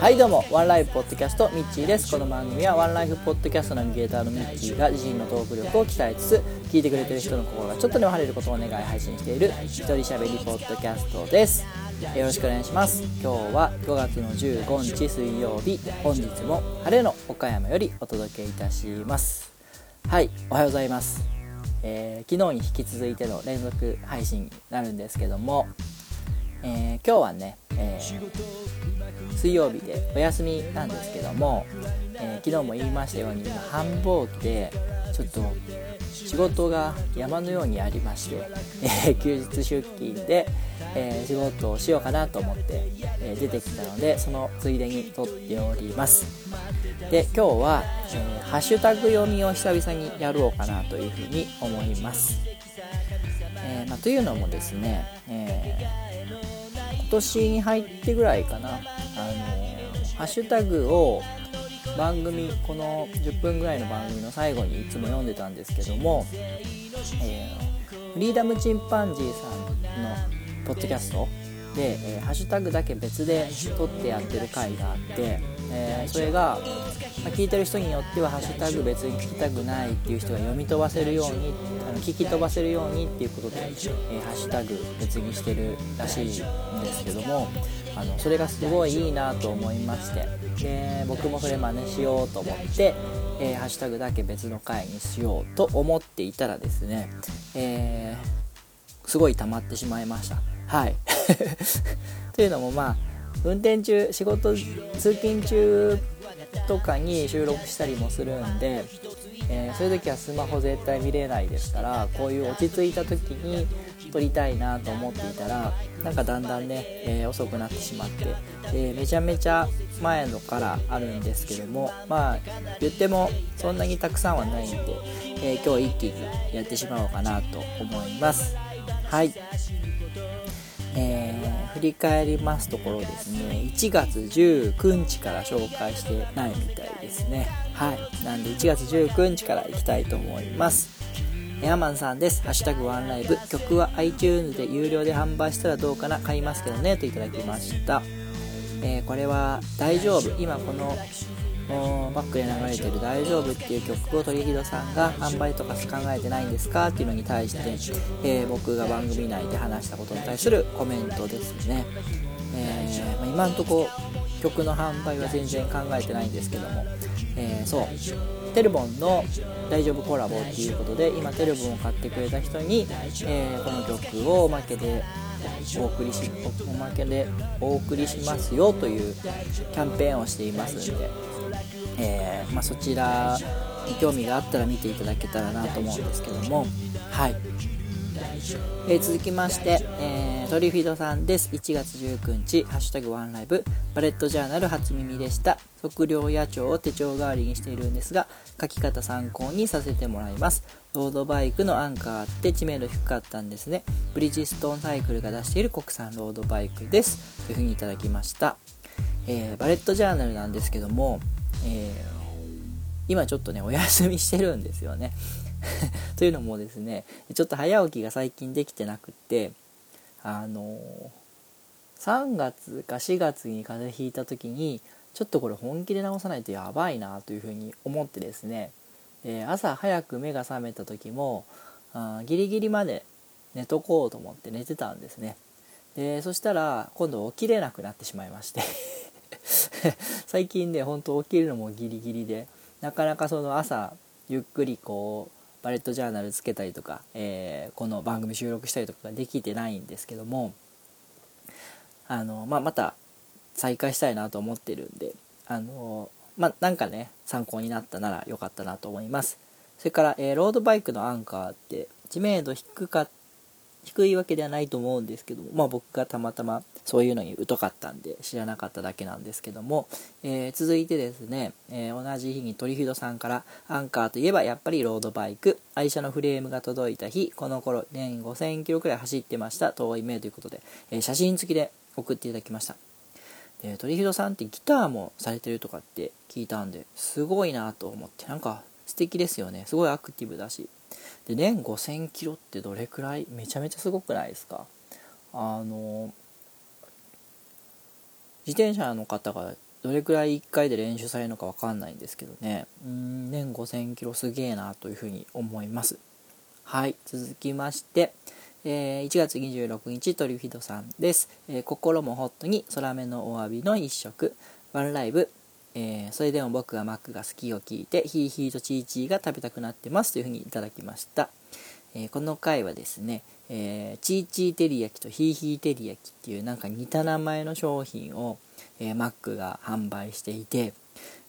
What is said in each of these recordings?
はいどうも。ワンライフポッドキャストミッチーです。この番組はワンライフポッドキャストナビゲーターのミッチーが自身のトーク力を鍛えつつ聞いてくれてる人の心がちょっとでも晴れることを願い配信している一人喋りポッドキャストです。よろしくお願いします。今日は5月の15日水曜日本日も晴れの岡山よりお届けいたします。はいおはようございます。えー、昨日に引き続いての連続配信になるんですけども、えー、今日はね、えー、水曜日でお休みなんですけども、え昨日も言いましたように今繁忙期でちょっと仕事が山のようにありまして、え休日出勤で、え仕事をしようかなと思って、え出てきたのでそのついでに撮っております。で今日は、え、ハッシュタグ読みを久々にやろうかなというふうに思います、え、まあ、というのもですね、えー、年に入ってぐらいかな、あのハッシュタグを番組この10分ぐらいの番組の最後にいつも読んでたんですけども、えフリーダムチンパンジーさんのポッドキャストで、えー、ハッシュタグだけ別で撮ってやってる回があって、えー、それが、ま、聞いてる人によってはハッシュタグ別に聞きたくないっていう人が読み飛ばせるようにあの聞き飛ばせるようにっていうことで、えー、ハッシュタグ別にしてるらしいんですけどもあのそれがすごいいいなと思いましてで僕もそれ真似しようと思って、えハッシュタグだけ別の回にしようと思っていたらですね、えすごい溜まってしまいました。はい というのもまあ運転中仕事通勤中とかに収録したりもするんで、えー、そういう時はスマホ絶対見れないですからこういう落ち着いた時に撮りたいなと思っていたらなんかだんだんね、えー、遅くなってしまってでめちゃめちゃ前のからあるんですけどもまあ言ってもそんなにたくさんはないんで、えー、今日一気にやってしまおうかなと思います。はい。え、振り返りますところですね1月19日から紹介してないみたいですねはいなんで1月19日からいきたいと思いますヤーマンさんです。ハッシュタグワンライブ。曲は iTunes で有料で販売したらどうかな買いますけどね。といただきました。えー、これは大丈夫。今このバックで流れてる「大丈夫」っていう曲を鳥広さんが販売とか考えてないんですかっていうのに対して、えー、僕が番組内で話したことに対するコメントですね、えー、まあ、今んとこ曲の販売は全然考えてないんですけども、えー、そう。テルボンの大丈夫コラボっていうことで今テルボンを買ってくれた人に、えー、この曲をおまけでお送りしおまけでお送りしますよというキャンペーンをしていますんでえー、まあ、そちらに興味があったら見ていただけたらなと思うんですけども。はい、えー、続きまして、えー、トリフィドさんです。1月19日「ハッシュタグワンライブ」バレットジャーナル初耳でした。測量野鳥を手帳代わりにしているんですが書き方参考にさせてもらいます。ロードバイクのアンカーって知名度低かったんですね。ブリヂストンサイクルが出している国産ロードバイクです。というふうにいただきました。えー、バレットジャーナルなんですけどもえー、今ちょっとねお休みしてるんですよね。というのもですねちょっと早起きが最近できてなくってあの3月か4月に風邪ひいた時にちょっとこれ本気で治さないとやばいなというふうに思ってですねで朝早く目が覚めた時もあギリギリまで寝とこうと思って寝てたんですね。でそしたら今度起きれなくなってしまいまして。最近ねほんと起きるのもギリギリでなかなかその朝ゆっくりこうバレットジャーナルつけたりとか、えー、この番組収録したりとかができてないんですけどもあの、まあ、また再開したいなと思ってるんであのまあ、なんかね参考になったならよかったなと思います。それから、えー、ロードバイクのアンカーって知名度低かっ低いわけではないと思うんですけども、まあ、僕がたまたまそういうのに疎かったんで知らなかっただけなんですけども、えー、続いてですね、えー、同じ日にトリフィドさんからアンカーといえばやっぱりロードバイク愛車のフレームが届いた日この頃年5000キロくらい走ってました遠い目ということで、えー、写真付きで送っていただきました。でトリフィドさんってギターもされてるとかって聞いたんですごいなと思ってなんか素敵ですよね。すごいアクティブだしで年5000キロってどれくらい？めちゃめちゃすごくないですか？あの自転車の方がどれくらい1回で練習されるのか分かんないんですけどね。うん年5000キロすげえなというふうに思います。はい続きまして、えー、1月26日トリフィドさんです、えー、心もホットに空目のお詫びの一食ワンライブ。えー、それでも僕がマックが好きを聞いてヒーヒーとチーチーが食べたくなってますというふうにいただきました、えー、この回はですね、えー、チーチー照り焼きとヒーヒー照り焼きっていうなんか似た名前の商品を、えマックが販売していて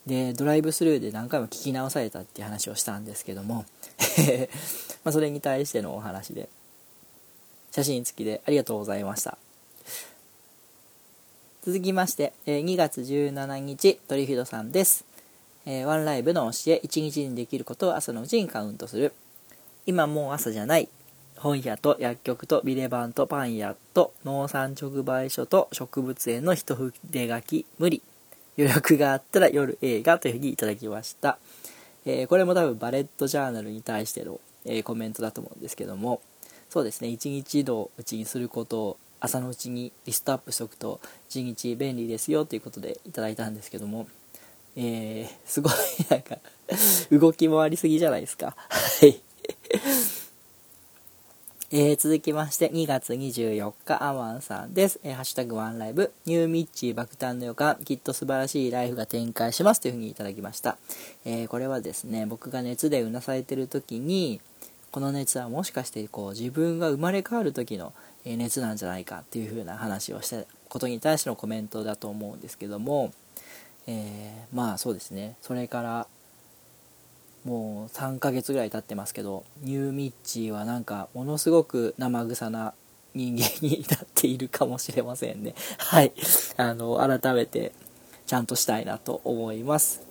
でドライブスルーで何回も聞き直されたっていう話をしたんですけども まそれに対してのお話で写真付きでありがとうございました。続きまして、え2月17日、トリフィドさんです。えワンライブの教え、1日にできることを朝のうちにカウントする。今もう朝じゃない。本屋と薬局とビレバンとパン屋と農産直売所と植物園の一筆書き無理。余力があったら夜映画というふうにいただきました。えー、これも多分バレットジャーナルに対しての、え、コメントだと思うんですけども、そうですね、一日一度うちにすること朝のうちにリストアップしておくと一日便利ですよということでいただいたんですけども、えー、すごいなんか動き回りすぎじゃないですか。はい。えー、続きまして、2月24日、アマンさんです。えー、ハッシュタグワンライブ、ニューミッチー爆誕の予感、きっと素晴らしいライフが展開しますというふうにいただきました。えー、これはですね、僕が熱でうなされてる時に、この熱はもしかしてこう自分が生まれ変わる時の熱なんじゃないかっていう風な話をしたことに対してのコメントだと思うんですけども、えー、まあそうですね。それからもう3ヶ月ぐらい経ってますけどニューミッチーはなんかものすごく生臭な人間になっているかもしれませんね。はい。あの改めてちゃんとしたいなと思います。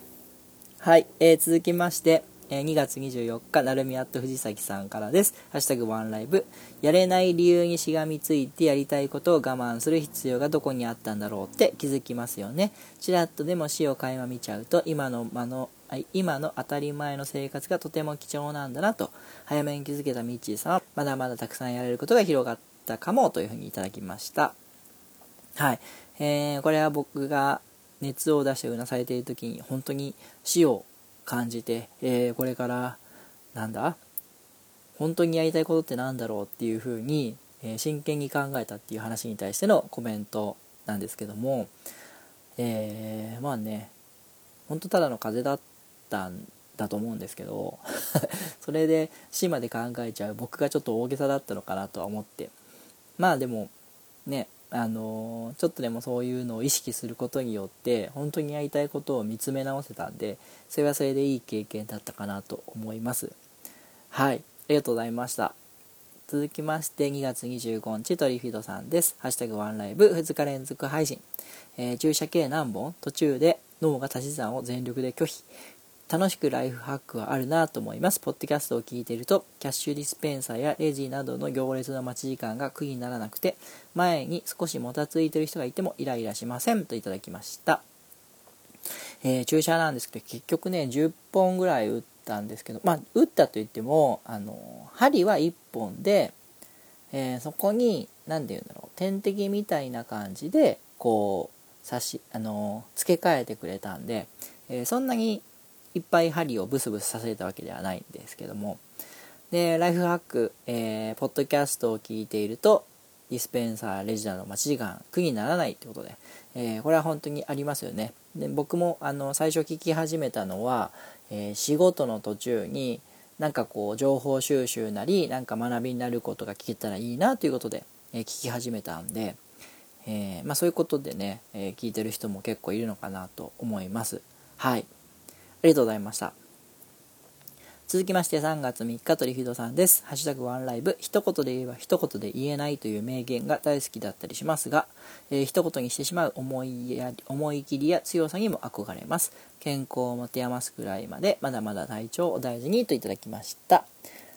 はい、えー、続きましてえ2月24日、なるみアット藤崎さんからです。ハッシュタグワンライブ。やれない理由にしがみついてやりたいことを我慢する必要がどこにあったんだろうって気づきますよね。ちらっとでも死を垣間見ちゃうと、今の間の今の当たり前の生活がとても貴重なんだなと、早めに気づけたミッチーさんは、まだまだたくさんやれることが広がったかもというふうにいただきました。はい。えー、これは僕が熱を出してうなされている時に、本当に死を感じて、えー、これからなんだ？本当にやりたいことって何だろうっていうふうに、えー、真剣に考えたっていう話に対してのコメントなんですけども、えー、まあね本当ただの風邪だったんだと思うんですけど それで死まで考えちゃう僕がちょっと大げさだったのかなとは思って。まあでもねあのちょっとでもそういうのを意識することによって本当にやりたいことを見つめ直せたんでそれはそれでいい経験だったかなと思います。はい。ありがとうございました。続きまして2月25日トリフィードさんです。ハッシュタグワンライブ2日連続配信、えー、注射系何本？途中で脳が足し算を全力で拒否。楽しくライフハックはあるなと思います。ポッドキャストを聞いていると、キャッシュディスペンサーやレジなどの行列の待ち時間が苦にならなくて、前に少しもたついてる人がいてもイライラしませんといただきました。えー、注射なんですけど、結局ね、10本ぐらい打ったんですけど、まあ、打ったといっても、あの、針は1本で、えー、そこに、何て言うんだろう、点滴みたいな感じで、こう、刺し、あの、付け替えてくれたんで、えー、そんなにいっぱい針をブスブスさせたわけではないんですけども。でライフハック、えー、ポッドキャストを聞いているとディスペンサーレジナの待ち時間苦にならないってことで、えー、これは本当にありますよね。で僕もあの最初聞き始めたのは、えー、仕事の途中になんかこう情報収集なりなんか学びになることが聞けたらいいなということで、えー、聞き始めたんで、えまあ、そういうことでね、え聞いてる人も結構いるのかなと思います。はい。ありがとうございました。続きまして3月3日トリフィドさんです。ハッシュタグワンライブ。一言で言えば一言で言えないという名言が大好きだったりしますが、えー、一言にしてしまう思いや思い切りや強さにも憧れます。健康を持て余すくらいまで、まだまだ体調を大事にといただきました。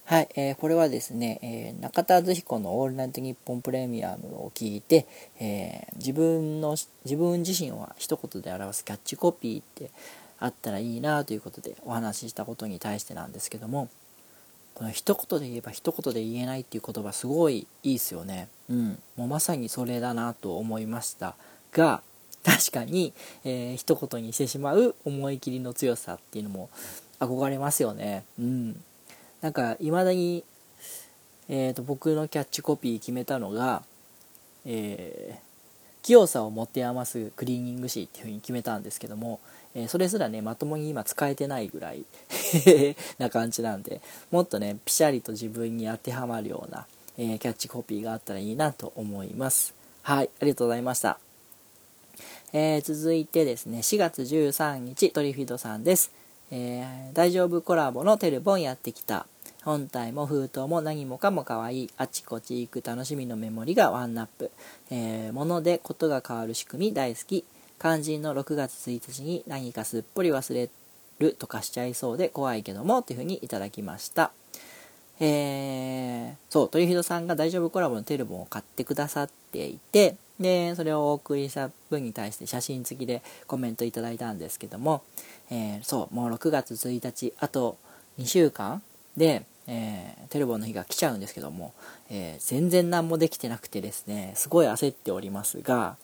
はい、えー、これはですね、えー、中田敦彦の「オールナイトニッポンプレミアム」を聞いて、えー、自分の自分自身は一言で表すキャッチコピーってあったらいいなということでお話ししたことに対してなんですけどもこの一言で言えば一言で言えないっていう言葉すごいいいですよね。うん。もうまさにそれだなと思いましたが、確かに、えー、一言にしてしまう思い切りの強さっていうのも憧れますよねうんなんかいまだに、えーと、僕のキャッチコピー決めたのが、えー、器用さを持て余すクリーニング師っていう風に決めたんですけども、え、それすらねまともに今使えてないぐらい な感じなんでもっとねピシャリと自分に当てはまるような、えー、キャッチコピーがあったらいいなと思います。はいありがとうございました。えー、続いてですね4月13日トリフィドさんです、えー、大丈夫コラボのテルボンやってきた。本体も封筒も何もかも可愛い。あちこち行く楽しみのメモリがワンナップ、えー、物でことが変わる仕組み大好き。肝心の6月1日に何かすっぽり忘れるとかしちゃいそうで怖いけどもというふうにいただきました。えー、そう、トリフィドさんが大丈夫コラボのテルボンを買ってくださっていて、で、それをお送りした分に対して写真付きでコメントいただいたんですけども、えー、そう、もう6月1日、あと2週間で、えー、テルボンの日が来ちゃうんですけども、え、全然何もできてなくてですね、すごい焦っておりますが、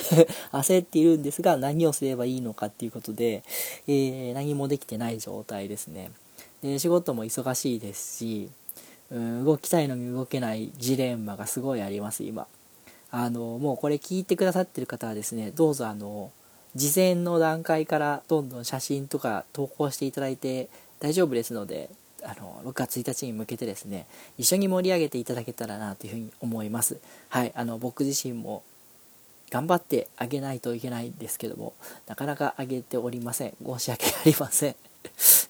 焦っているんですが、何をすればいいのかっていうことで、えー、何もできてない状態ですね。で仕事も忙しいですし、うん、動きたいのに動けないジレンマがすごいあります、今。あの、もうこれ聞いてくださってる方はですね、どうぞあの、事前の段階からどんどん写真とか投稿していただいて大丈夫ですので、あの6月1日に向けてですね一緒に盛り上げていただけたらなというふうに思いますはいあの僕自身も頑張ってあげないといけないんですけどもなかなかあげておりません。申し訳ありません。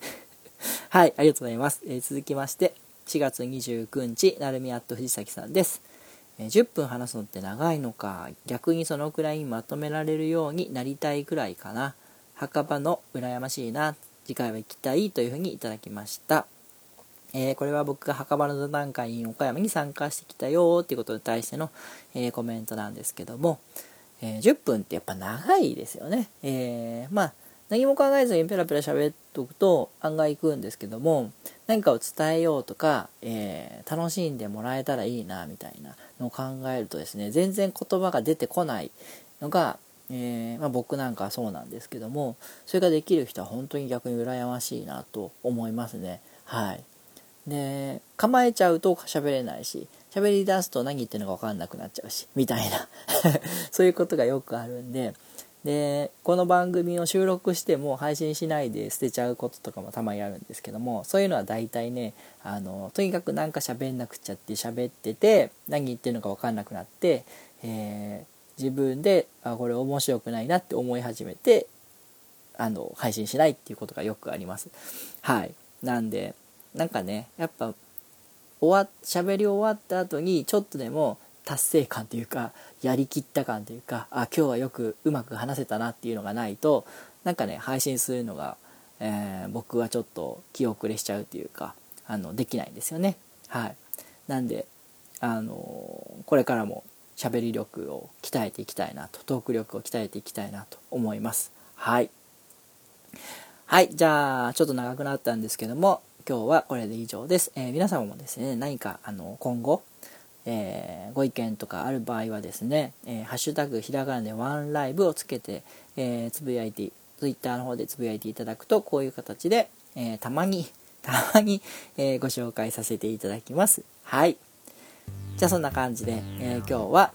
はいありがとうございます、えー、続きまして4月29日なるみアット藤崎さんです。え10分話すのって長いのか逆にそのくらいにまとめられるようになりたいくらいかな。墓場の羨ましいな次回は行きたいというふうにいただきました。えー、これは僕が墓場の座談会に岡山に参加してきたよっていうことに対しての、えー、コメントなんですけども、えー、10分ってやっぱ長いですよね。えまあ何も考えずにペラペラ喋っとくと案外行くんですけども何かを伝えようとか、え楽しんでもらえたらいいなみたいなのを考えるとですね全然言葉が出てこないのが、えまあ、僕なんかはそうなんですけどもそれができる人は本当に逆に羨ましいなと思いますね。はいで構えちゃうと喋れないし喋り出すと何言ってるのか分かんなくなっちゃうしみたいな。そういうことがよくあるんで。でこの番組を収録しても配信しないで捨てちゃうこととかもたまにあるんですけどもそういうのは大体ねあのとにかくなんか喋んなくちゃって喋ってて何言ってるのか分かんなくなって、えー、自分であこれ面白くないなって思い始めてあの配信しないっていうことがよくあります。はい。なんでなんかねやっぱ終わ喋り終わった後にちょっとでも達成感というかやりきった感というかあ今日はよくうまく話せたなっていうのがないとなんかね配信するのが、えー、僕はちょっと気遅れしちゃうというかあのできないんですよね。はい。なんであのこれからも喋り力を鍛えていきたいなとトーク力を鍛えていきたいなと思います。はい。はい。じゃあちょっと長くなったんですけども今日はこれで以上です。えー、皆様もですね、何かあの今後、えー、ご意見とかある場合はですね、えー、ハッシュタグひらがなでワンライブをつけて、えつぶやいて、ツイッターの方でつぶやいていただくと、こういう形で、えたまに、たまに、えご紹介させていただきます。はい。じゃあそんな感じで、え今日は、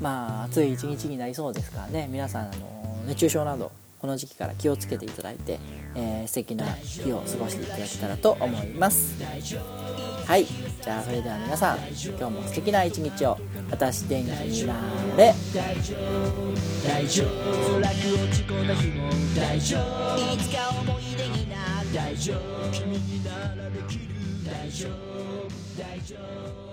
まあ、暑い一日になりそうですからね、皆さん、あの熱中症など、この時期から気をつけていただいて、えー、素敵な日を過ごしていただけたらと思います。はい。じゃあそれでは皆さん今日も素敵な一日を私天気になれ大丈夫。大丈夫。落落ち込んだ日も大丈夫。いつか思い出になる大丈夫。君にならできる大丈夫。大丈夫。